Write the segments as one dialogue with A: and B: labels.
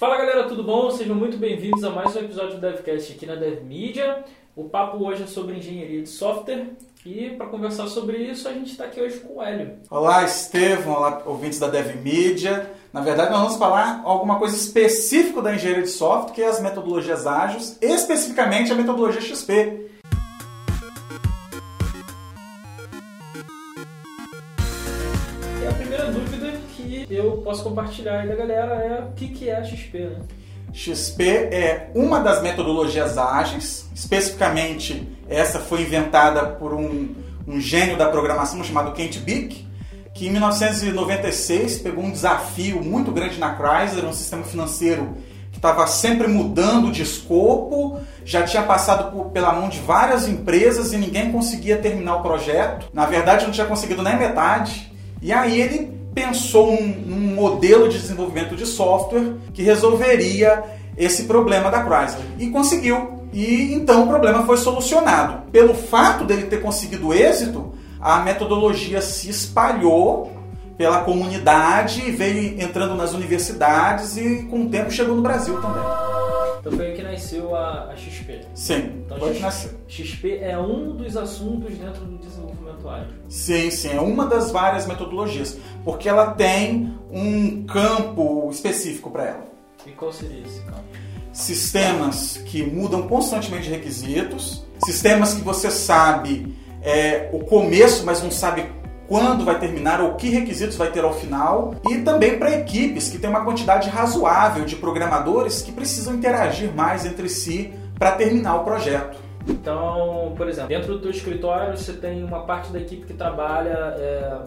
A: Fala galera, tudo bom? Sejam muito bem-vindos a mais um episódio do DevCast aqui na DevMedia. O papo hoje é sobre engenharia de software e para conversar sobre isso a gente está aqui hoje com o Hélio.
B: Olá, Estevam, olá, ouvintes da DevMedia. Na verdade, nós vamos falar alguma coisa específica da engenharia de software, que é as metodologias ágeis, especificamente a metodologia XP.
A: E a primeira dúvida que eu posso compartilhar aí da galera é o que, que é a XP, né?
B: XP é uma das metodologias ágeis, especificamente essa foi inventada por um, um gênio da programação chamado Kent Beck, que em 1996 pegou um desafio muito grande na Chrysler, um sistema financeiro que estava sempre mudando de escopo, já tinha passado por, pela mão de várias empresas e ninguém conseguia terminar o projeto. Na verdade, não tinha conseguido nem metade. E aí ele pensou num, num modelo de desenvolvimento de software que resolveria esse problema da Chrysler. E conseguiu. E então o problema foi solucionado. Pelo fato dele ter conseguido êxito, a metodologia se espalhou pela comunidade veio entrando nas universidades e com o tempo chegou no Brasil também.
A: Então foi aí que nasceu a, a XP.
B: Sim,
A: Então
B: foi que
A: X-
B: nasceu.
A: XP é um dos assuntos dentro do desenvolvimento ágil.
B: Sim, sim, é uma das várias metodologias, porque ela tem um campo específico para ela.
A: E qual seria esse campo?
B: Sistemas que mudam constantemente de requisitos, sistemas que você sabe é, o começo, mas não sabe quando vai terminar ou que requisitos vai ter ao final, e também para equipes que tem uma quantidade razoável de programadores que precisam interagir mais entre si para terminar o projeto.
A: Então, por exemplo, dentro do escritório você tem uma parte da equipe que trabalha, é,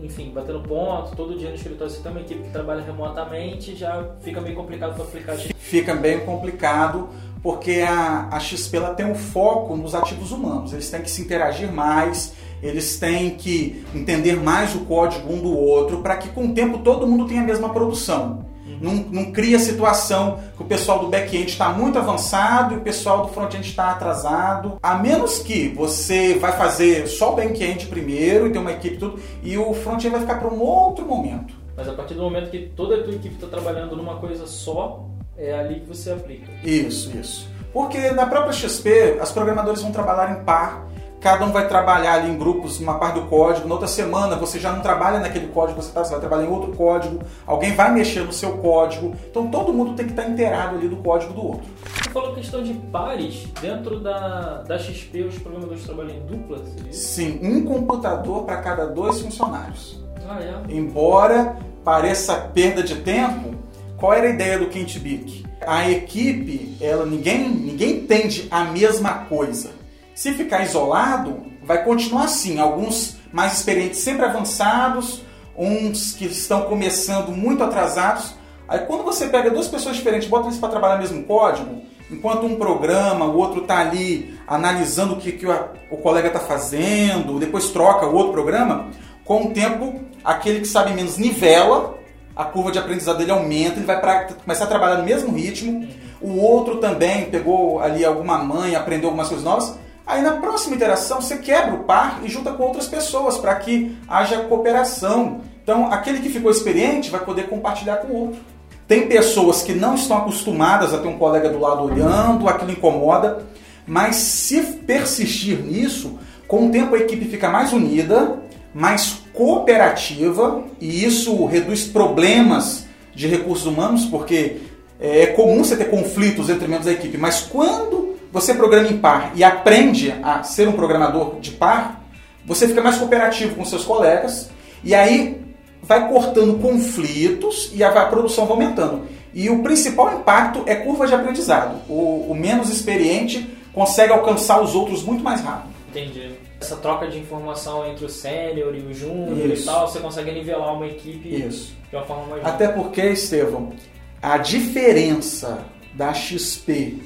A: enfim, batendo ponto, todo dia no escritório você tem uma equipe que trabalha remotamente, já fica meio complicado para aplicar
B: fica bem complicado porque a, a XP ela tem um foco nos ativos humanos. Eles têm que se interagir mais, eles têm que entender mais o código um do outro para que com o tempo todo mundo tenha a mesma produção. Não, não cria situação que o pessoal do back-end está muito avançado e o pessoal do front-end está atrasado. A menos que você vai fazer só o back-end primeiro e ter uma equipe e tudo, e o front-end vai ficar para um outro momento.
A: Mas a partir do momento que toda a tua equipe está trabalhando numa coisa só, é ali que você aplica.
B: Isso, isso. Porque na própria XP, as programadores vão trabalhar em par, cada um vai trabalhar ali em grupos, uma parte do código. Na outra semana você já não trabalha naquele código você está, você vai trabalhar em outro código, alguém vai mexer no seu código. Então todo mundo tem que estar inteirado ali do código do outro.
A: Você falou questão de pares, dentro da, da XP os programadores trabalham em dupla, seria?
B: Sim, um computador para cada dois funcionários.
A: Ah, é?
B: Embora pareça perda de tempo, qual era a ideia do Kent Beck? A equipe, ela ninguém ninguém entende a mesma coisa. Se ficar isolado, vai continuar assim. Alguns mais experientes sempre avançados, uns que estão começando muito atrasados. Aí quando você pega duas pessoas diferentes, bota eles para trabalhar no mesmo código, enquanto um programa, o outro está ali analisando o que, que o, o colega está fazendo, depois troca o outro programa, com o tempo, aquele que sabe menos nivela, a curva de aprendizado dele aumenta, ele vai pra, começar a trabalhar no mesmo ritmo. O outro também pegou ali alguma mãe, aprendeu algumas coisas novas. Aí na próxima interação você quebra o par e junta com outras pessoas para que haja cooperação. Então aquele que ficou experiente vai poder compartilhar com o outro. Tem pessoas que não estão acostumadas a ter um colega do lado olhando, aquilo incomoda, mas se persistir nisso, com o tempo a equipe fica mais unida, mais cooperativa e isso reduz problemas de recursos humanos, porque é comum você ter conflitos entre membros da equipe, mas quando você programa em par e aprende a ser um programador de par, você fica mais cooperativo com seus colegas e aí vai cortando conflitos e a produção vai aumentando. E o principal impacto é curva de aprendizado. O, o menos experiente consegue alcançar os outros muito mais rápido.
A: Entendi. Essa troca de informação entre o sênior e o júnior e tal, você consegue nivelar uma equipe
B: Isso.
A: de uma forma mais
B: Até porque, Estevão, a diferença da XP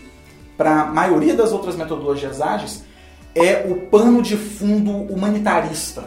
B: para a maioria das outras metodologias ágeis é o pano de fundo humanitarista.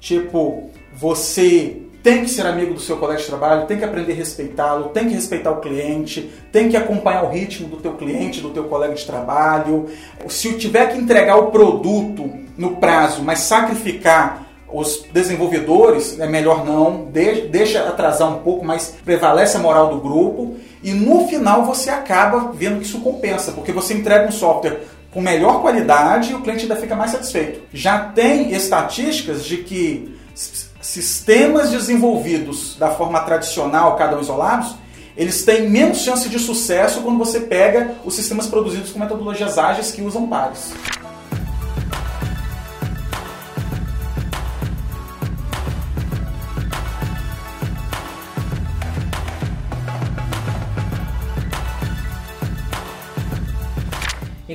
B: Tipo, você tem que ser amigo do seu colega de trabalho, tem que aprender a respeitá-lo, tem que respeitar o cliente, tem que acompanhar o ritmo do teu cliente, do teu colega de trabalho. Se tiver que entregar o produto no prazo, mas sacrificar os desenvolvedores, é melhor não, de- deixa atrasar um pouco, mas prevalece a moral do grupo. E no final você acaba vendo que isso compensa, porque você entrega um software com melhor qualidade e o cliente ainda fica mais satisfeito. Já tem estatísticas de que sistemas desenvolvidos da forma tradicional, cada um isolados, eles têm menos chance de sucesso quando você pega os sistemas produzidos com metodologias ágeis que usam pares.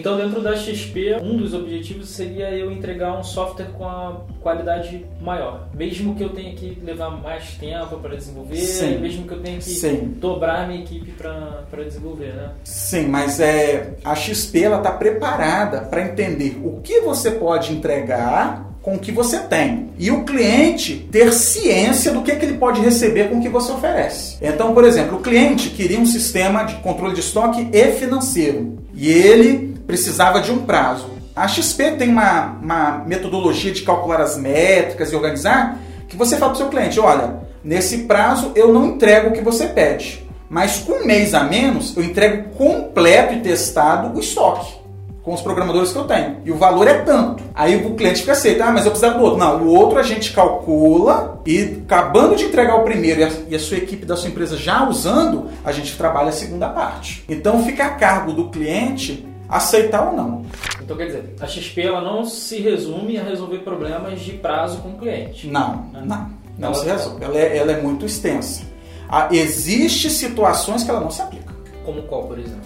A: Então, dentro da XP, um dos objetivos seria eu entregar um software com a qualidade maior. Mesmo que eu tenha que levar mais tempo para desenvolver, Sim. mesmo que eu tenha que Sim. dobrar minha equipe para desenvolver, né?
B: Sim, mas é, a XP está preparada para entender o que você pode entregar com o que você tem. E o cliente ter ciência do que, que ele pode receber com o que você oferece. Então, por exemplo, o cliente queria um sistema de controle de estoque e financeiro. E ele precisava de um prazo. A XP tem uma, uma metodologia de calcular as métricas e organizar que você fala para o seu cliente, olha, nesse prazo eu não entrego o que você pede, mas com um mês a menos eu entrego completo e testado o estoque com os programadores que eu tenho. E o valor é tanto. Aí o cliente fica aceito, ah, mas eu precisava do outro. Não, o outro a gente calcula e acabando de entregar o primeiro e a, e a, sua equipe da sua empresa já usando, a gente trabalha a segunda parte. Então fica a cargo do cliente aceitar ou não.
A: Então quer dizer, a XP ela não se resume a resolver problemas de prazo com o cliente.
B: Não, né? não, não ela se resolve. Ela é, ela é muito extensa. Ah, Existem situações que ela não se aplica.
A: Como qual, por exemplo?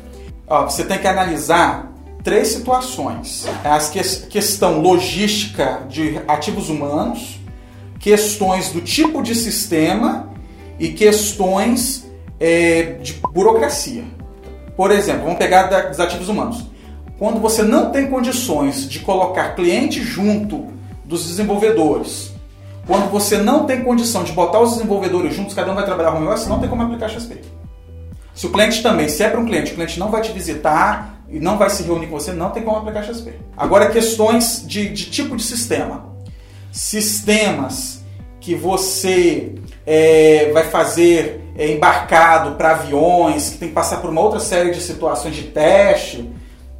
B: Ó, você tem que analisar três situações: a que questão logística de ativos humanos, questões do tipo de sistema e questões é, de burocracia. Por exemplo, vamos pegar dos ativos humanos quando você não tem condições de colocar cliente junto dos desenvolvedores, quando você não tem condição de botar os desenvolvedores juntos, cada um vai trabalhar home office, não tem como aplicar XP. Se o cliente também, se é para um cliente, o cliente não vai te visitar e não vai se reunir com você, não tem como aplicar XP. Agora, questões de, de tipo de sistema. Sistemas que você é, vai fazer é, embarcado para aviões, que tem que passar por uma outra série de situações de teste,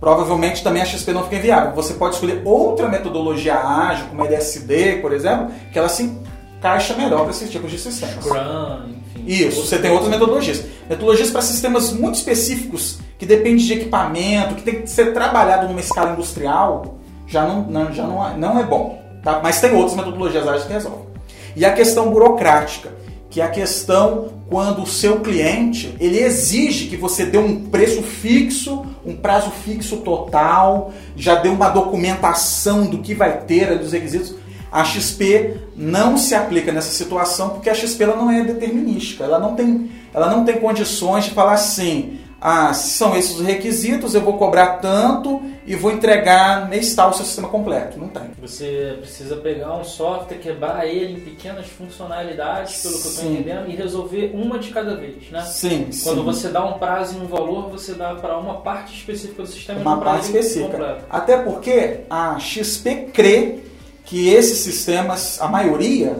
B: provavelmente também a XP não fica inviável. Você pode escolher outra metodologia ágil, como a LSD, por exemplo, que ela se encaixa melhor para esses tipos de sistemas.
A: Scrum, enfim.
B: Isso, você tem outras metodologias. Metodologias para sistemas muito específicos, que dependem de equipamento, que tem que ser trabalhado numa escala industrial, já não, não já não, é, não é bom. Tá? Mas tem outras metodologias ágeis que resolvem. E a questão burocrática que é a questão quando o seu cliente ele exige que você dê um preço fixo, um prazo fixo total, já dê uma documentação do que vai ter, dos requisitos. A XP não se aplica nessa situação porque a XP ela não é determinística, ela não tem, ela não tem condições de falar assim, ah, são esses os requisitos, eu vou cobrar tanto e vou entregar mês tal o seu sistema completo. Não tem.
A: Você precisa pegar um software, quebrar ele em pequenas funcionalidades, pelo que eu estou entendendo, e resolver uma de cada vez, né?
B: Sim,
A: Quando
B: sim.
A: você dá um prazo e um valor, você dá para uma parte específica do sistema.
B: Uma parte específica. Completo. Até porque a XP crê que esses sistemas, a maioria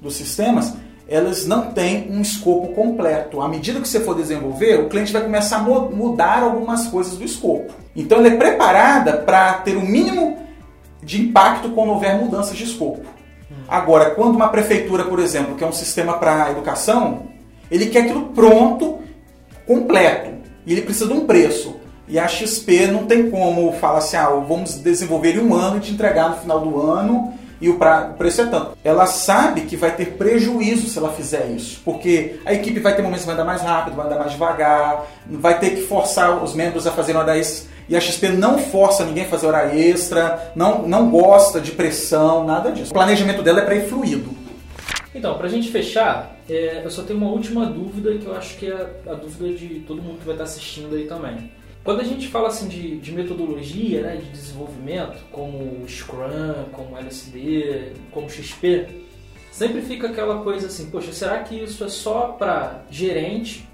B: dos sistemas, elas não têm um escopo completo. À medida que você for desenvolver, o cliente vai começar a mudar algumas coisas do escopo. Então, ela é preparada para ter o mínimo de impacto quando houver mudanças de escopo. Agora, quando uma prefeitura, por exemplo, que é um sistema para educação, ele quer aquilo pronto, completo, e ele precisa de um preço. E a XP não tem como falar assim, ah, vamos desenvolver em um ano e te entregar no final do ano e o, pra, o preço é tanto. Ela sabe que vai ter prejuízo se ela fizer isso, porque a equipe vai ter momentos que vai andar mais rápido, vai andar mais devagar, vai ter que forçar os membros a fazerem hora extra. E a XP não força ninguém a fazer hora extra, não, não gosta de pressão, nada disso. O planejamento dela é para ir fluido.
A: Então, para a gente fechar, é, eu só tenho uma última dúvida que eu acho que é a dúvida de todo mundo que vai estar assistindo aí também. Quando a gente fala assim de, de metodologia, né, de desenvolvimento, como Scrum, como LSD, como XP, sempre fica aquela coisa assim, poxa, será que isso é só para gerente,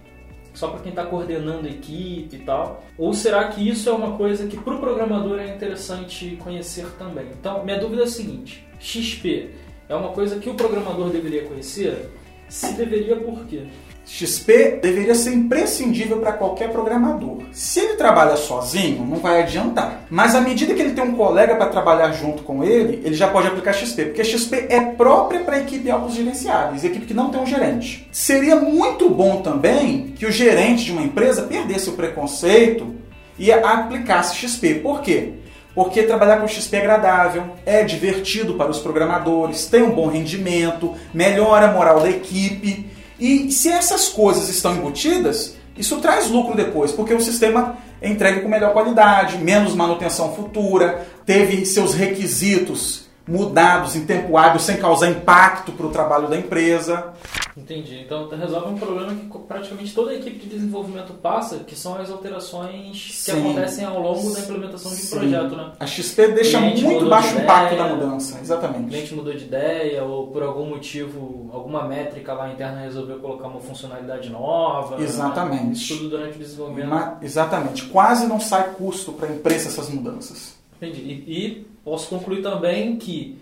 A: só para quem está coordenando a equipe e tal? Ou será que isso é uma coisa que para o programador é interessante conhecer também? Então, minha dúvida é a seguinte: XP é uma coisa que o programador deveria conhecer? Se deveria, por quê?
B: XP deveria ser imprescindível para qualquer programador. Se ele trabalha sozinho, não vai adiantar. Mas à medida que ele tem um colega para trabalhar junto com ele, ele já pode aplicar XP, porque XP é própria para equipe autogerenciáveis, equipe que não tem um gerente. Seria muito bom também que o gerente de uma empresa perdesse o preconceito e aplicasse XP. Por quê? Porque trabalhar com XP é agradável, é divertido para os programadores, tem um bom rendimento, melhora a moral da equipe. E se essas coisas estão embutidas, isso traz lucro depois, porque o sistema é entregue com melhor qualidade, menos manutenção futura, teve seus requisitos mudados em tempo hábil sem causar impacto para o trabalho da empresa.
A: Entendi. Então resolve um problema que praticamente toda a equipe de desenvolvimento passa, que são as alterações que Sim. acontecem ao longo da implementação de um projeto, né?
B: A XP deixa muito baixo o impacto da mudança, exatamente. O
A: cliente mudou de ideia ou por algum motivo, alguma métrica lá interna resolveu colocar uma funcionalidade nova.
B: Né? Exatamente. Né?
A: Tudo durante o desenvolvimento. Uma,
B: exatamente. Quase não sai custo para a empresa essas mudanças.
A: Entendi. E, e posso concluir também que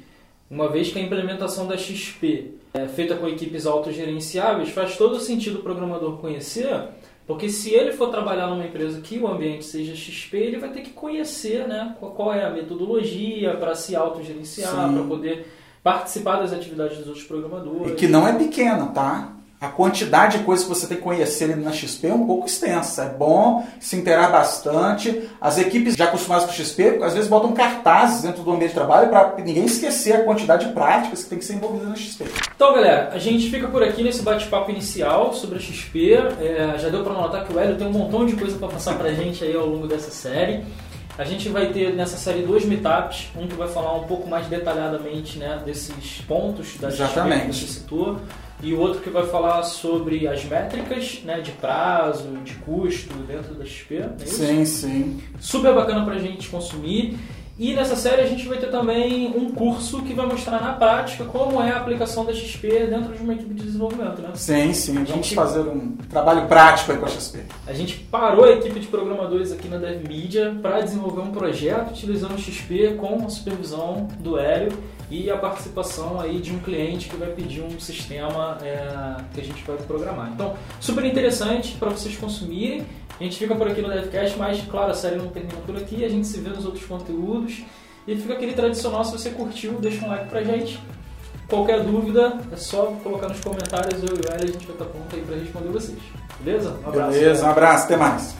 A: uma vez que a implementação da XP é feita com equipes autogerenciáveis, faz todo sentido o programador conhecer, porque se ele for trabalhar numa empresa que o ambiente seja XP, ele vai ter que conhecer né, qual é a metodologia para se autogerenciar, para poder participar das atividades dos outros programadores.
B: E que não é pequena, tá? A quantidade de coisas que você tem que conhecer na XP é um pouco extensa. É bom se interar bastante. As equipes já acostumadas com XP, às vezes botam cartazes dentro do ambiente de trabalho para ninguém esquecer a quantidade de práticas que tem que ser envolvida na XP.
A: Então, galera, a gente fica por aqui nesse bate-papo inicial sobre a XP. É, já deu para notar que o Hélio tem um montão de coisa para passar para a gente aí ao longo dessa série. A gente vai ter nessa série dois meetups, um que vai falar um pouco mais detalhadamente né, desses pontos da
B: Exatamente.
A: XP que você citou e o outro que vai falar sobre as métricas né, de prazo, de custo dentro da XP. É
B: sim, sim.
A: Super bacana para a gente consumir. E nessa série a gente vai ter também um curso que vai mostrar na prática como é a aplicação da XP dentro de uma equipe de desenvolvimento, né?
B: Sim, sim. A Vamos gente, fazer um trabalho prático aí com a XP.
A: A gente parou a equipe de programadores aqui na DevMedia para desenvolver um projeto utilizando o XP com a supervisão do Hélio e a participação aí de um cliente que vai pedir um sistema é, que a gente vai programar. Então, super interessante para vocês consumirem. A gente fica por aqui no DevCast, mas claro, a série não termina por aqui, a gente se vê nos outros conteúdos. E fica aquele tradicional, se você curtiu, deixa um like pra gente. Qualquer dúvida, é só colocar nos comentários, eu e o Eli, a gente vai estar pronto aí para responder vocês. Beleza?
B: Um abraço. Beleza, um abraço, até mais.